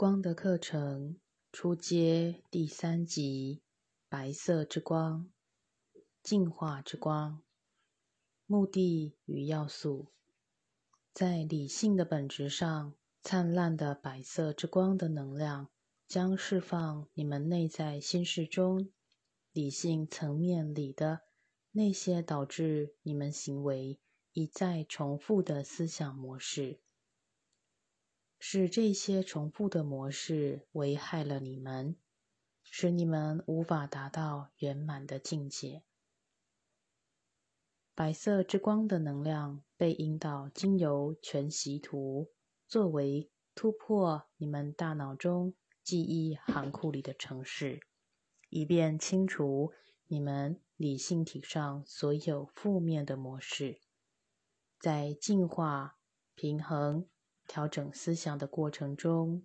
光的课程初阶第三集：白色之光，净化之光。目的与要素，在理性的本质上，灿烂的白色之光的能量将释放你们内在心事中理性层面里的那些导致你们行为一再重复的思想模式。是这些重复的模式危害了你们，使你们无法达到圆满的境界。白色之光的能量被引导经由全息图，作为突破你们大脑中记忆行库里的城市，以便清除你们理性体上所有负面的模式，在净化、平衡。调整思想的过程中，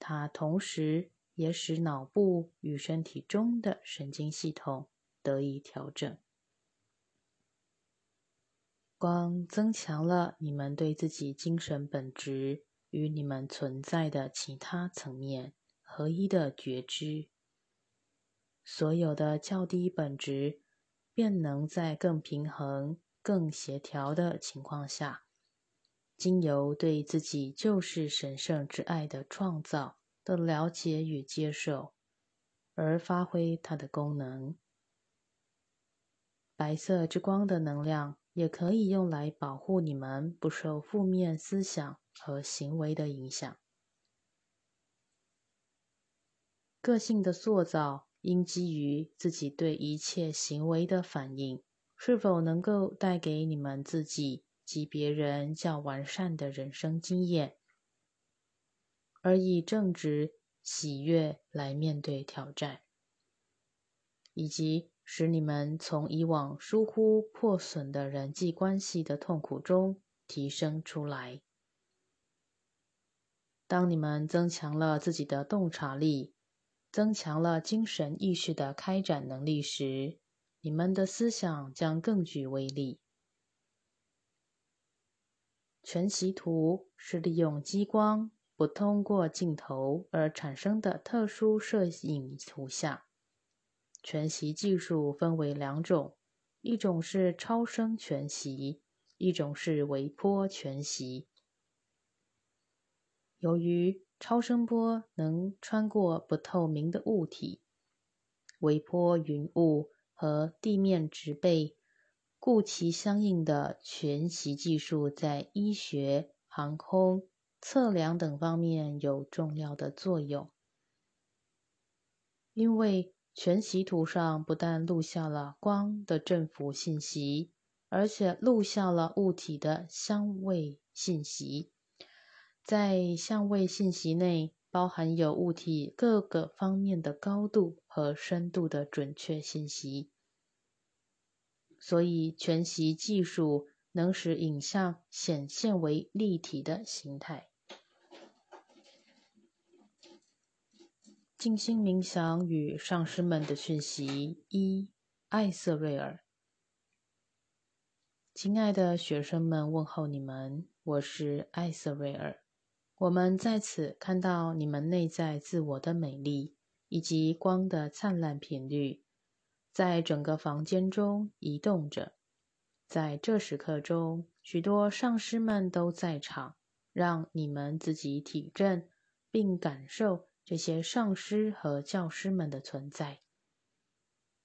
它同时也使脑部与身体中的神经系统得以调整。光增强了你们对自己精神本质与你们存在的其他层面合一的觉知。所有的较低本质便能在更平衡、更协调的情况下。经由对自己就是神圣之爱的创造的了解与接受，而发挥它的功能。白色之光的能量也可以用来保护你们不受负面思想和行为的影响。个性的塑造应基于自己对一切行为的反应，是否能够带给你们自己。及别人较完善的人生经验，而以正直、喜悦来面对挑战，以及使你们从以往疏忽破损的人际关系的痛苦中提升出来。当你们增强了自己的洞察力，增强了精神意识的开展能力时，你们的思想将更具威力。全息图是利用激光不通过镜头而产生的特殊摄影图像。全息技术分为两种，一种是超声全息，一种是微波全息。由于超声波能穿过不透明的物体、微波云雾和地面植被。故其相应的全息技术在医学、航空、测量等方面有重要的作用。因为全息图上不但录下了光的振幅信息，而且录下了物体的相位信息。在相位信息内，包含有物体各个方面的高度和深度的准确信息。所以，全息技术能使影像显现为立体的形态。静心冥想与上师们的讯息一：艾瑟瑞尔，亲爱的学生们，问候你们，我是艾瑟瑞尔。我们在此看到你们内在自我的美丽，以及光的灿烂频率。在整个房间中移动着，在这时刻中，许多上师们都在场，让你们自己体证并感受这些上师和教师们的存在。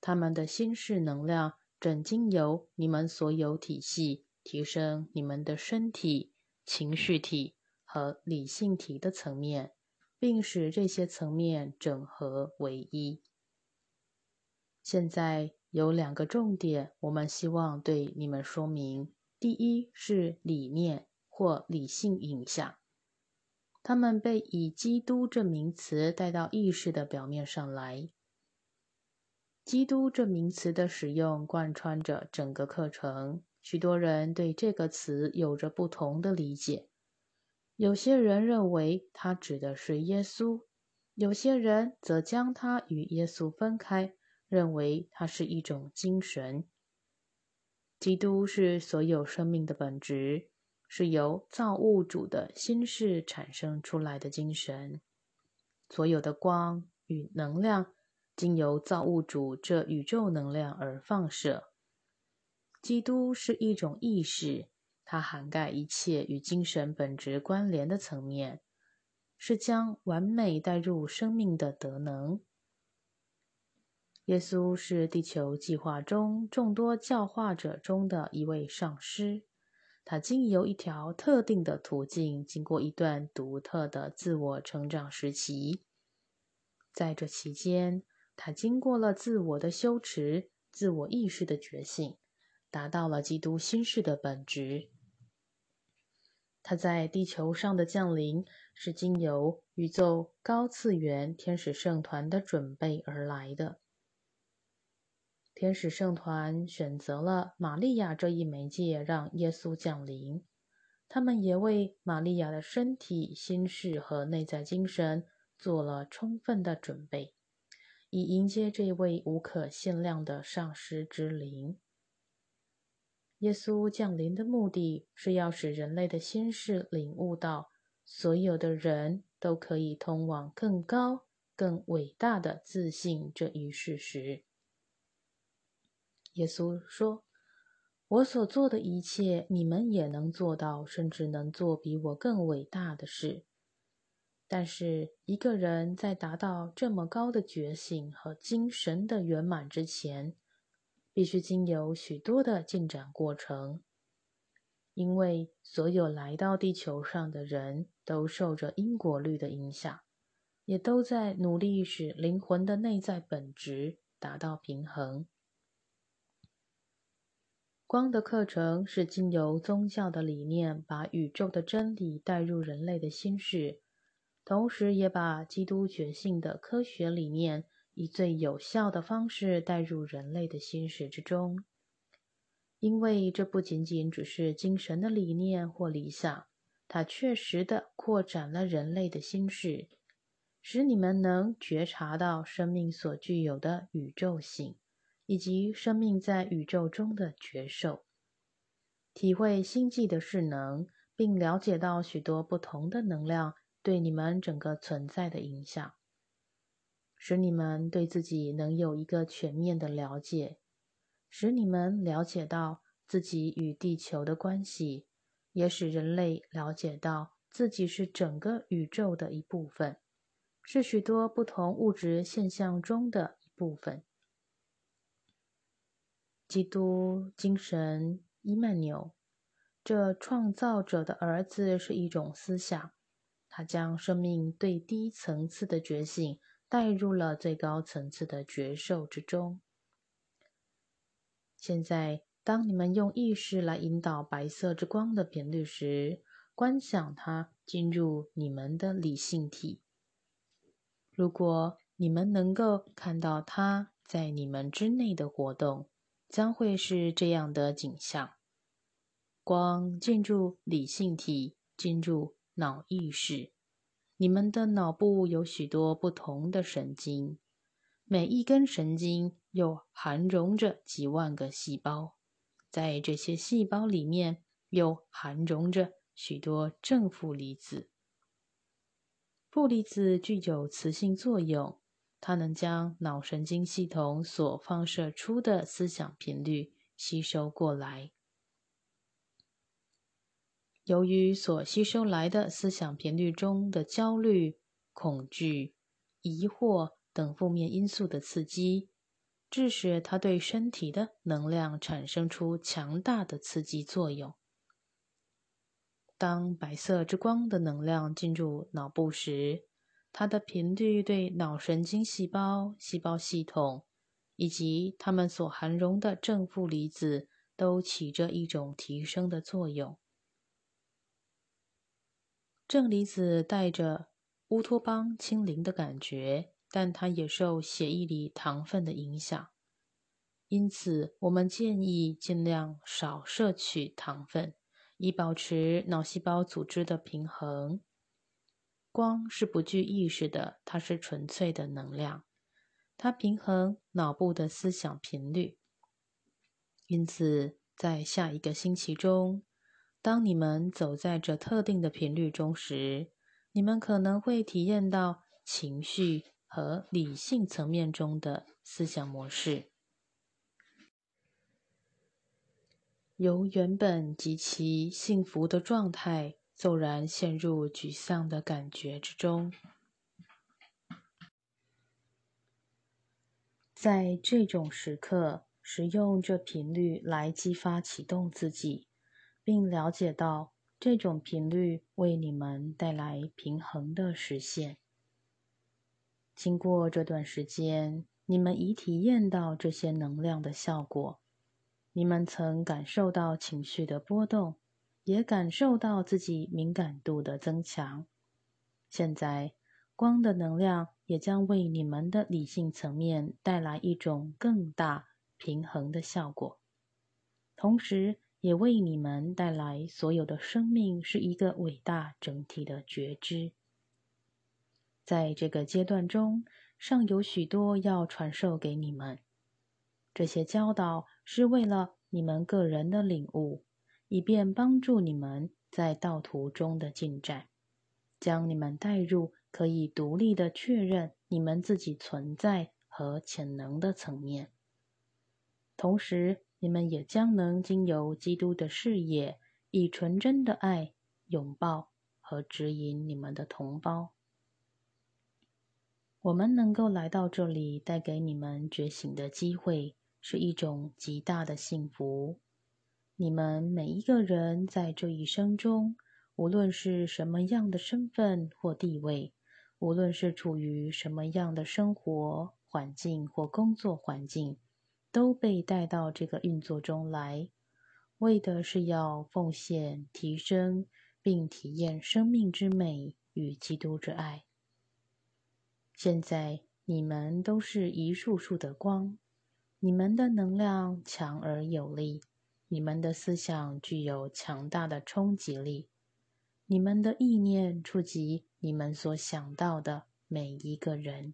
他们的心事能量正经由你们所有体系提升你们的身体、情绪体和理性体的层面，并使这些层面整合为一。现在有两个重点，我们希望对你们说明。第一是理念或理性影响，他们被以“基督”这名词带到意识的表面上来。基督这名词的使用贯穿着整个课程。许多人对这个词有着不同的理解。有些人认为它指的是耶稣，有些人则将它与耶稣分开。认为它是一种精神。基督是所有生命的本质，是由造物主的心事产生出来的精神。所有的光与能量经由造物主这宇宙能量而放射。基督是一种意识，它涵盖一切与精神本质关联的层面，是将完美带入生命的德能。耶稣是地球计划中众多教化者中的一位上师。他经由一条特定的途径，经过一段独特的自我成长时期。在这期间，他经过了自我的修持、自我意识的觉醒，达到了基督心事的本质。他在地球上的降临，是经由宇宙高次元天使圣团的准备而来的。天使圣团选择了玛利亚这一媒介，让耶稣降临。他们也为玛利亚的身体、心事和内在精神做了充分的准备，以迎接这位无可限量的上师之灵。耶稣降临的目的是要使人类的心事领悟到，所有的人都可以通往更高、更伟大的自信这一事实。耶稣说：“我所做的一切，你们也能做到，甚至能做比我更伟大的事。但是，一个人在达到这么高的觉醒和精神的圆满之前，必须经由许多的进展过程。因为所有来到地球上的人都受着因果律的影响，也都在努力使灵魂的内在本质达到平衡。”光的课程是经由宗教的理念，把宇宙的真理带入人类的心事，同时也把基督觉性的科学理念以最有效的方式带入人类的心事之中。因为这不仅仅只是精神的理念或理想，它确实的扩展了人类的心事，使你们能觉察到生命所具有的宇宙性。以及生命在宇宙中的觉受，体会星际的势能，并了解到许多不同的能量对你们整个存在的影响，使你们对自己能有一个全面的了解，使你们了解到自己与地球的关系，也使人类了解到自己是整个宇宙的一部分，是许多不同物质现象中的一部分。基督精神伊曼纽，这创造者的儿子是一种思想，他将生命最低层次的觉醒带入了最高层次的觉受之中。现在，当你们用意识来引导白色之光的频率时，观想它进入你们的理性体。如果你们能够看到它在你们之内的活动。将会是这样的景象：光进入理性体，进入脑意识。你们的脑部有许多不同的神经，每一根神经又含容着几万个细胞，在这些细胞里面又含容着许多正负离子。负离子具有磁性作用。它能将脑神经系统所放射出的思想频率吸收过来。由于所吸收来的思想频率中的焦虑、恐惧、疑惑等负面因素的刺激，致使它对身体的能量产生出强大的刺激作用。当白色之光的能量进入脑部时，它的频率对脑神经细胞、细胞系统以及它们所含容的正负离子都起着一种提升的作用。正离子带着乌托邦清零的感觉，但它也受血液里糖分的影响，因此我们建议尽量少摄取糖分，以保持脑细胞组织的平衡。光是不具意识的，它是纯粹的能量，它平衡脑部的思想频率。因此，在下一个星期中，当你们走在这特定的频率中时，你们可能会体验到情绪和理性层面中的思想模式，由原本极其幸福的状态，骤然陷入沮丧的感觉之中。在这种时刻，使用这频率来激发启动自己，并了解到这种频率为你们带来平衡的实现。经过这段时间，你们已体验到这些能量的效果。你们曾感受到情绪的波动，也感受到自己敏感度的增强。现在，光的能量。也将为你们的理性层面带来一种更大平衡的效果，同时也为你们带来所有的生命是一个伟大整体的觉知。在这个阶段中，尚有许多要传授给你们。这些教导是为了你们个人的领悟，以便帮助你们在道途中的进展，将你们带入。可以独立的确认你们自己存在和潜能的层面，同时你们也将能经由基督的视野，以纯真的爱拥抱和指引你们的同胞。我们能够来到这里，带给你们觉醒的机会，是一种极大的幸福。你们每一个人在这一生中，无论是什么样的身份或地位。无论是处于什么样的生活环境或工作环境，都被带到这个运作中来，为的是要奉献、提升，并体验生命之美与基督之爱。现在你们都是一束束的光，你们的能量强而有力，你们的思想具有强大的冲击力。你们的意念触及你们所想到的每一个人，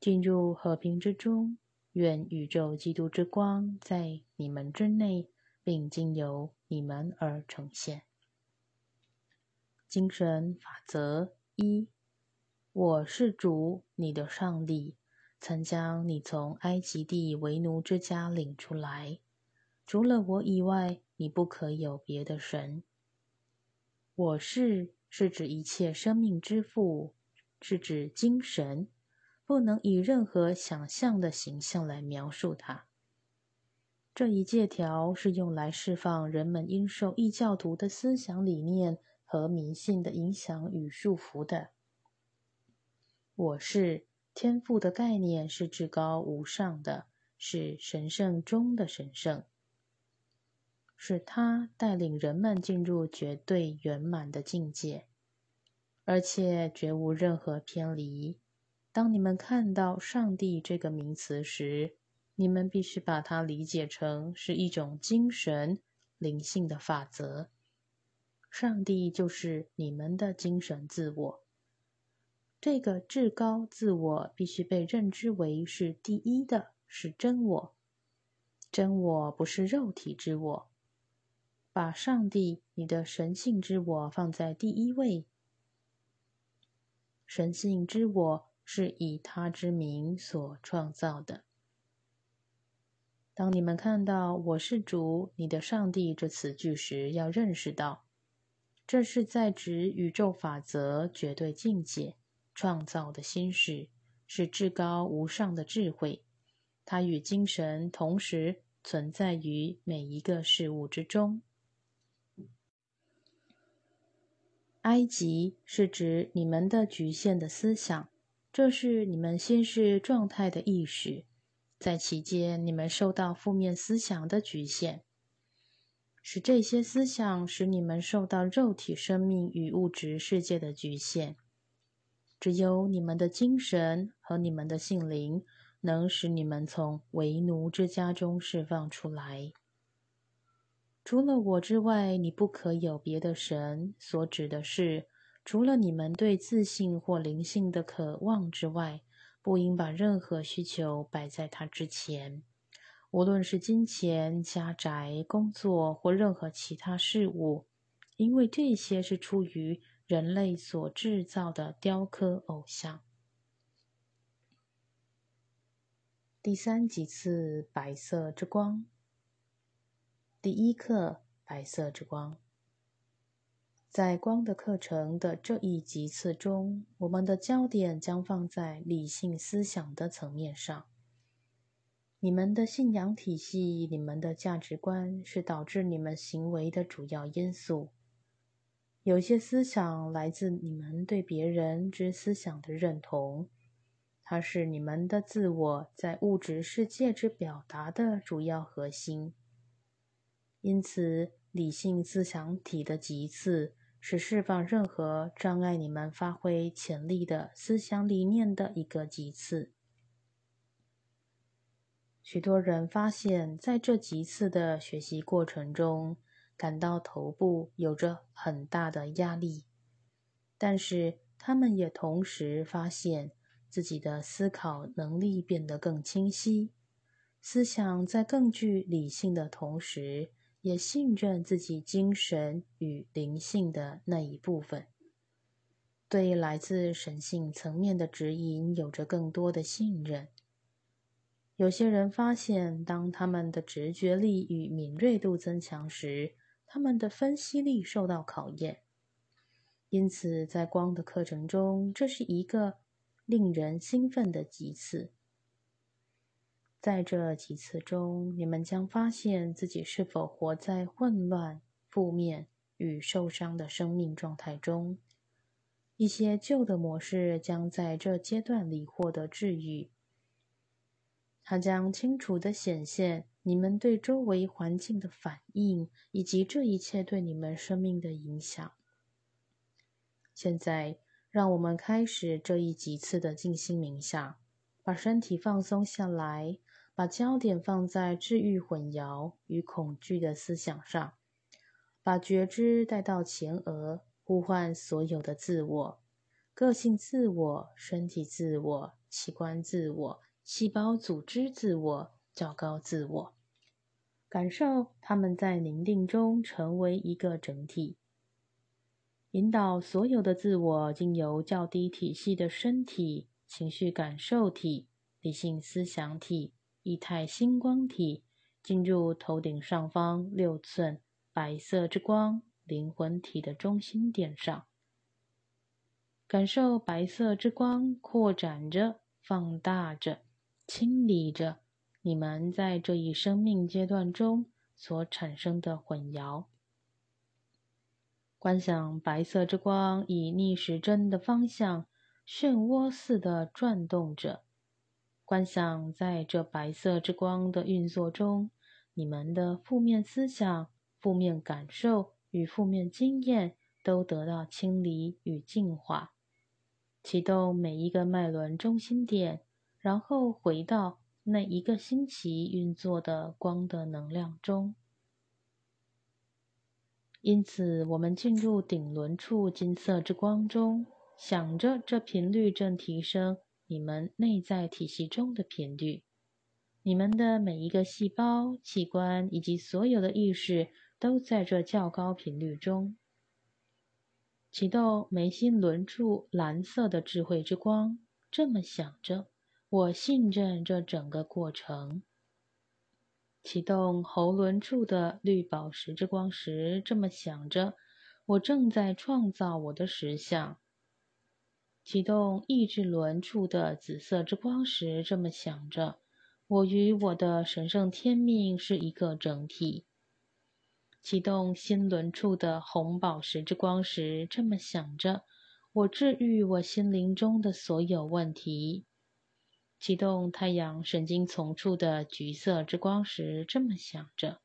进入和平之中。愿宇宙基督之光在你们之内，并经由你们而呈现。精神法则一：我是主，你的上帝，曾将你从埃及地为奴之家领出来。除了我以外，你不可有别的神。我是是指一切生命之父，是指精神，不能以任何想象的形象来描述它。这一借条是用来释放人们因受异教徒的思想理念和迷信的影响与束缚的。我是天赋的概念是至高无上的，是神圣中的神圣。是他带领人们进入绝对圆满的境界，而且绝无任何偏离。当你们看到“上帝”这个名词时，你们必须把它理解成是一种精神灵性的法则。上帝就是你们的精神自我。这个至高自我必须被认知为是第一的，是真我。真我不是肉体之我。把上帝，你的神性之我放在第一位。神性之我是以他之名所创造的。当你们看到“我是主，你的上帝”这词句时，要认识到，这是在指宇宙法则绝对境界创造的心事，是至高无上的智慧。它与精神同时存在于每一个事物之中。埃及是指你们的局限的思想，这是你们心事状态的意识，在其间你们受到负面思想的局限，是这些思想使你们受到肉体生命与物质世界的局限。只有你们的精神和你们的性灵，能使你们从为奴之家中释放出来。除了我之外，你不可有别的神。所指的是，除了你们对自信或灵性的渴望之外，不应把任何需求摆在他之前。无论是金钱、家宅、工作或任何其他事物，因为这些是出于人类所制造的雕刻偶像。第三级次白色之光，第一课白色之光。在光的课程的这一级次中，我们的焦点将放在理性思想的层面上。你们的信仰体系、你们的价值观是导致你们行为的主要因素。有些思想来自你们对别人之思想的认同，它是你们的自我在物质世界之表达的主要核心。因此，理性思想体的极次。是释放任何障碍你们发挥潜力的思想理念的一个级次。许多人发现，在这几次的学习过程中，感到头部有着很大的压力，但是他们也同时发现自己的思考能力变得更清晰，思想在更具理性的同时。也信任自己精神与灵性的那一部分，对来自神性层面的指引有着更多的信任。有些人发现，当他们的直觉力与敏锐度增强时，他们的分析力受到考验。因此，在光的课程中，这是一个令人兴奋的几次。在这几次中，你们将发现自己是否活在混乱、负面与受伤的生命状态中。一些旧的模式将在这阶段里获得治愈。它将清楚地显现你们对周围环境的反应，以及这一切对你们生命的影响。现在，让我们开始这一几次的静心冥想，把身体放松下来。把焦点放在治愈混淆与恐惧的思想上，把觉知带到前额，呼唤所有的自我、个性自我、身体自我、器官自我、细胞组织自我、较高自我，感受他们在宁静中成为一个整体。引导所有的自我经由较低体系的身体、情绪感受体、理性思想体。一态星光体进入头顶上方六寸白色之光灵魂体的中心点上，感受白色之光扩展着、放大着、清理着你们在这一生命阶段中所产生的混淆。观想白色之光以逆时针的方向漩涡似的转动着。观想在这白色之光的运作中，你们的负面思想、负面感受与负面经验都得到清理与净化。启动每一个脉轮中心点，然后回到那一个星期运作的光的能量中。因此，我们进入顶轮处金色之光中，想着这频率正提升。你们内在体系中的频率，你们的每一个细胞、器官以及所有的意识都在这较高频率中。启动眉心轮处蓝色的智慧之光，这么想着，我信任这整个过程。启动喉轮处的绿宝石之光时，这么想着，我正在创造我的实相。启动意志轮处的紫色之光时，这么想着：我与我的神圣天命是一个整体。启动心轮处的红宝石之光时，这么想着：我治愈我心灵中的所有问题。启动太阳神经丛处的橘色之光时，这么想着：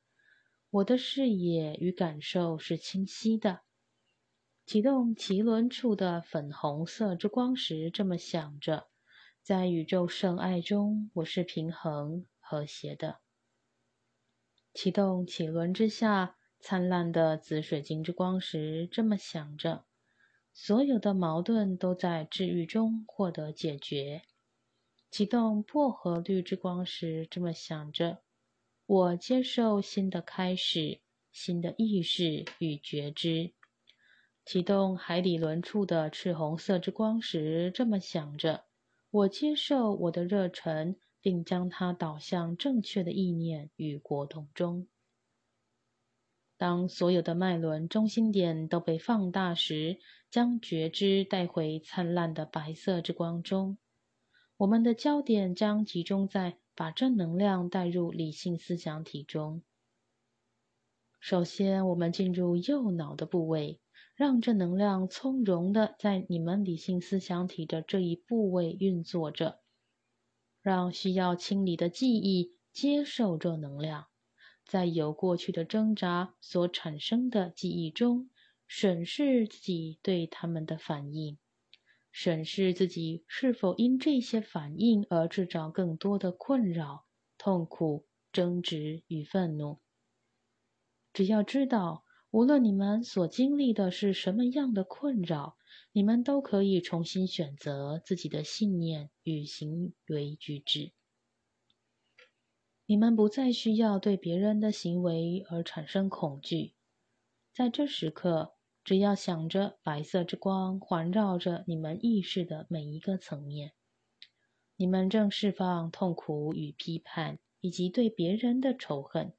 我的视野与感受是清晰的。启动脐轮处的粉红色之光时，这么想着：在宇宙圣爱中，我是平衡和谐的。启动脐轮之下灿烂的紫水晶之光时，这么想着：所有的矛盾都在治愈中获得解决。启动薄荷绿之光时，这么想着：我接受新的开始、新的意识与觉知。启动海底轮处的赤红色之光时，这么想着：我接受我的热忱，并将它导向正确的意念与活动中。当所有的脉轮中心点都被放大时，将觉知带回灿烂的白色之光中。我们的焦点将集中在把正能量带入理性思想体中。首先，我们进入右脑的部位。让正能量从容的在你们理性思想体的这一部位运作着，让需要清理的记忆接受这能量，在有过去的挣扎所产生的记忆中，审视自己对他们的反应，审视自己是否因这些反应而制造更多的困扰、痛苦、争执与愤怒。只要知道。无论你们所经历的是什么样的困扰，你们都可以重新选择自己的信念与行为举止。你们不再需要对别人的行为而产生恐惧。在这时刻，只要想着白色之光环绕着你们意识的每一个层面，你们正释放痛苦与批判，以及对别人的仇恨。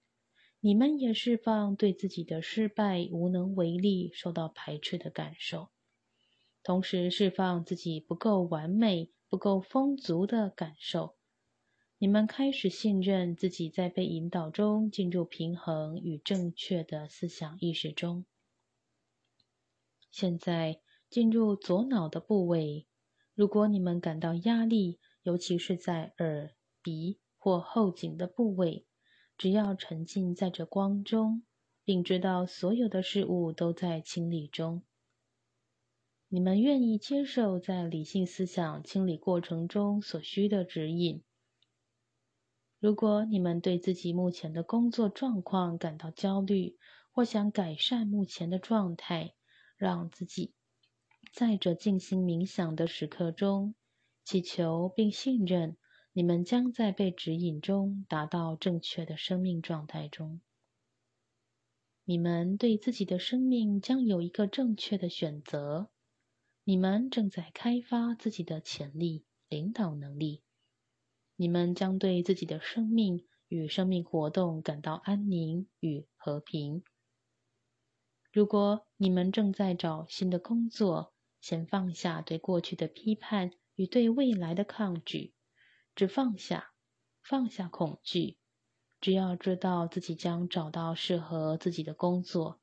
你们也释放对自己的失败、无能为力、受到排斥的感受，同时释放自己不够完美、不够丰足的感受。你们开始信任自己，在被引导中进入平衡与正确的思想意识中。现在进入左脑的部位。如果你们感到压力，尤其是在耳、鼻或后颈的部位。只要沉浸在这光中，并知道所有的事物都在清理中，你们愿意接受在理性思想清理过程中所需的指引。如果你们对自己目前的工作状况感到焦虑，或想改善目前的状态，让自己在这静心冥想的时刻中祈求并信任。你们将在被指引中达到正确的生命状态中。你们对自己的生命将有一个正确的选择。你们正在开发自己的潜力、领导能力。你们将对自己的生命与生命活动感到安宁与和平。如果你们正在找新的工作，先放下对过去的批判与对未来的抗拒。只放下，放下恐惧。只要知道自己将找到适合自己的工作。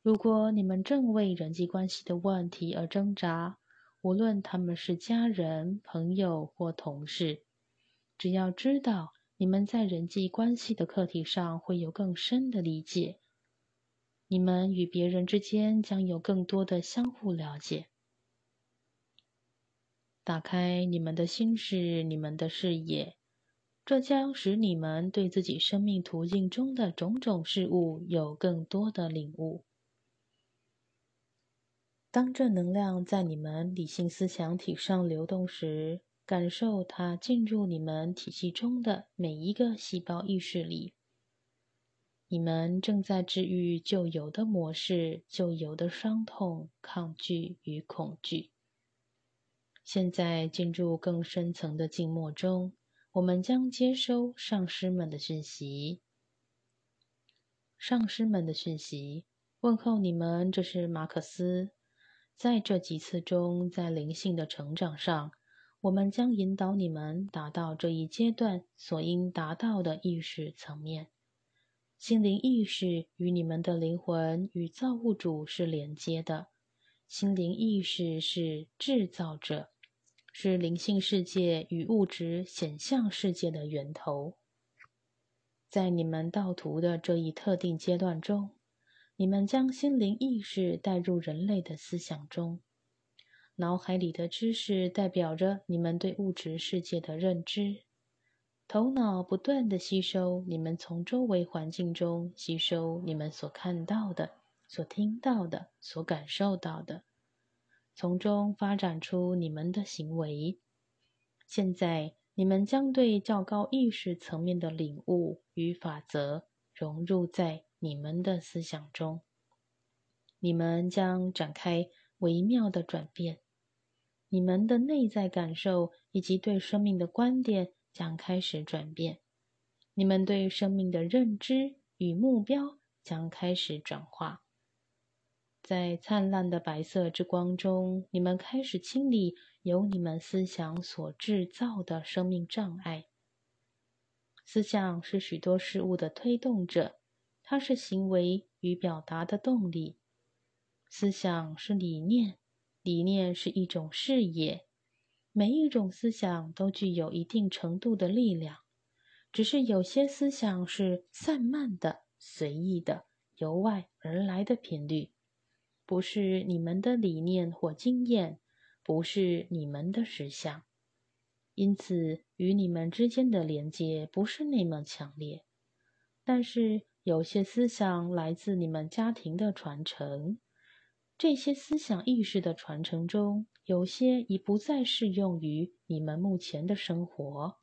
如果你们正为人际关系的问题而挣扎，无论他们是家人、朋友或同事，只要知道你们在人际关系的课题上会有更深的理解，你们与别人之间将有更多的相互了解。打开你们的心事，你们的视野，这将使你们对自己生命途径中的种种事物有更多的领悟。当正能量在你们理性思想体上流动时，感受它进入你们体系中的每一个细胞意识里。你们正在治愈旧有的模式、旧有的伤痛、抗拒与恐惧。现在进入更深层的静默中，我们将接收上师们的讯息。上师们的讯息，问候你们，这是马克思。在这几次中，在灵性的成长上，我们将引导你们达到这一阶段所应达到的意识层面。心灵意识与你们的灵魂与造物主是连接的。心灵意识是制造者，是灵性世界与物质显象世界的源头。在你们道途的这一特定阶段中，你们将心灵意识带入人类的思想中。脑海里的知识代表着你们对物质世界的认知。头脑不断的吸收你们从周围环境中吸收你们所看到的。所听到的，所感受到的，从中发展出你们的行为。现在，你们将对较高意识层面的领悟与法则融入在你们的思想中。你们将展开微妙的转变，你们的内在感受以及对生命的观点将开始转变，你们对生命的认知与目标将开始转化。在灿烂的白色之光中，你们开始清理由你们思想所制造的生命障碍。思想是许多事物的推动者，它是行为与表达的动力。思想是理念，理念是一种视野。每一种思想都具有一定程度的力量，只是有些思想是散漫的、随意的、由外而来的频率，不是你们的理念或经验，不是你们的实相，因此与你们之间的连接不是那么强烈。但是有些思想来自你们家庭的传承。这些思想意识的传承中，有些已不再适用于你们目前的生活。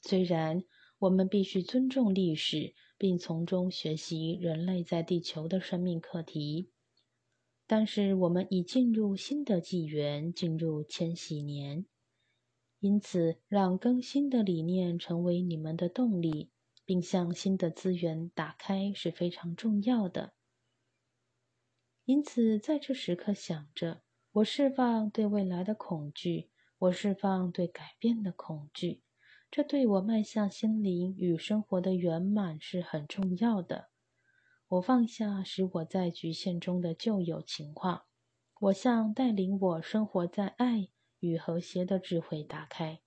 虽然我们必须尊重历史，并从中学习人类在地球的生命课题，但是我们已进入新的纪元，进入千禧年。因此，让更新的理念成为你们的动力，并向新的资源打开是非常重要的。因此，在这时刻想着，我释放对未来的恐惧，我释放对改变的恐惧，这对我迈向心灵与生活的圆满是很重要的。我放下使我在局限中的旧有情况，我向带领我生活在爱与和谐的智慧打开。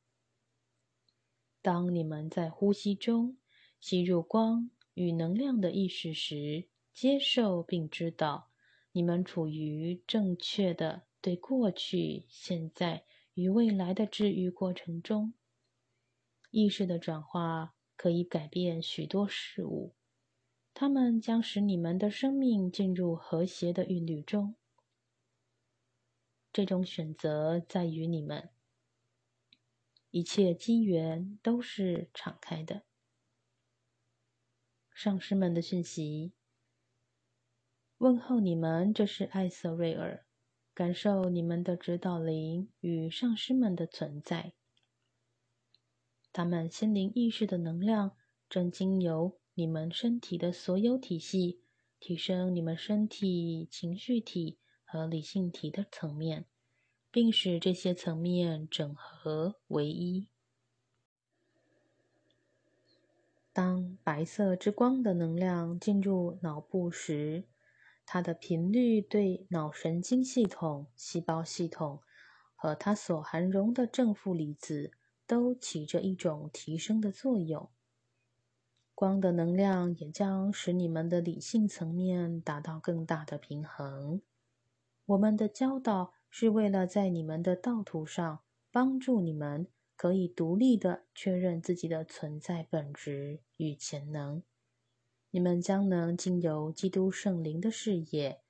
当你们在呼吸中吸入光与能量的意识时，接受并知道。你们处于正确的对过去、现在与未来的治愈过程中。意识的转化可以改变许多事物，他们将使你们的生命进入和谐的韵律中。这种选择在于你们，一切机缘都是敞开的。上师们的讯息。问候你们，这是艾瑟瑞尔。感受你们的指导灵与上师们的存在，他们心灵意识的能量正经由你们身体的所有体系，提升你们身体、情绪体和理性体的层面，并使这些层面整合为一。当白色之光的能量进入脑部时，它的频率对脑神经系统、细胞系统和它所含容的正负离子都起着一种提升的作用。光的能量也将使你们的理性层面达到更大的平衡。我们的教导是为了在你们的道途上帮助你们，可以独立的确认自己的存在本质与潜能。你们将能经由基督圣灵的视野，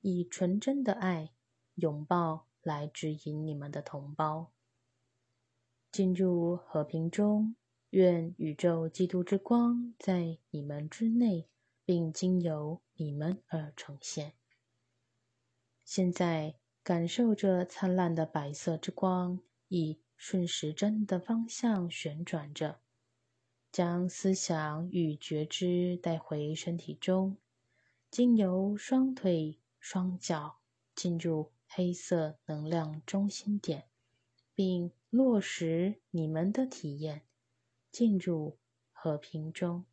以纯真的爱拥抱来指引你们的同胞，进入和平中。愿宇宙基督之光在你们之内，并经由你们而呈现。现在感受着灿烂的白色之光，以顺时针的方向旋转着。将思想与觉知带回身体中，经由双腿、双脚进入黑色能量中心点，并落实你们的体验，进入和平中。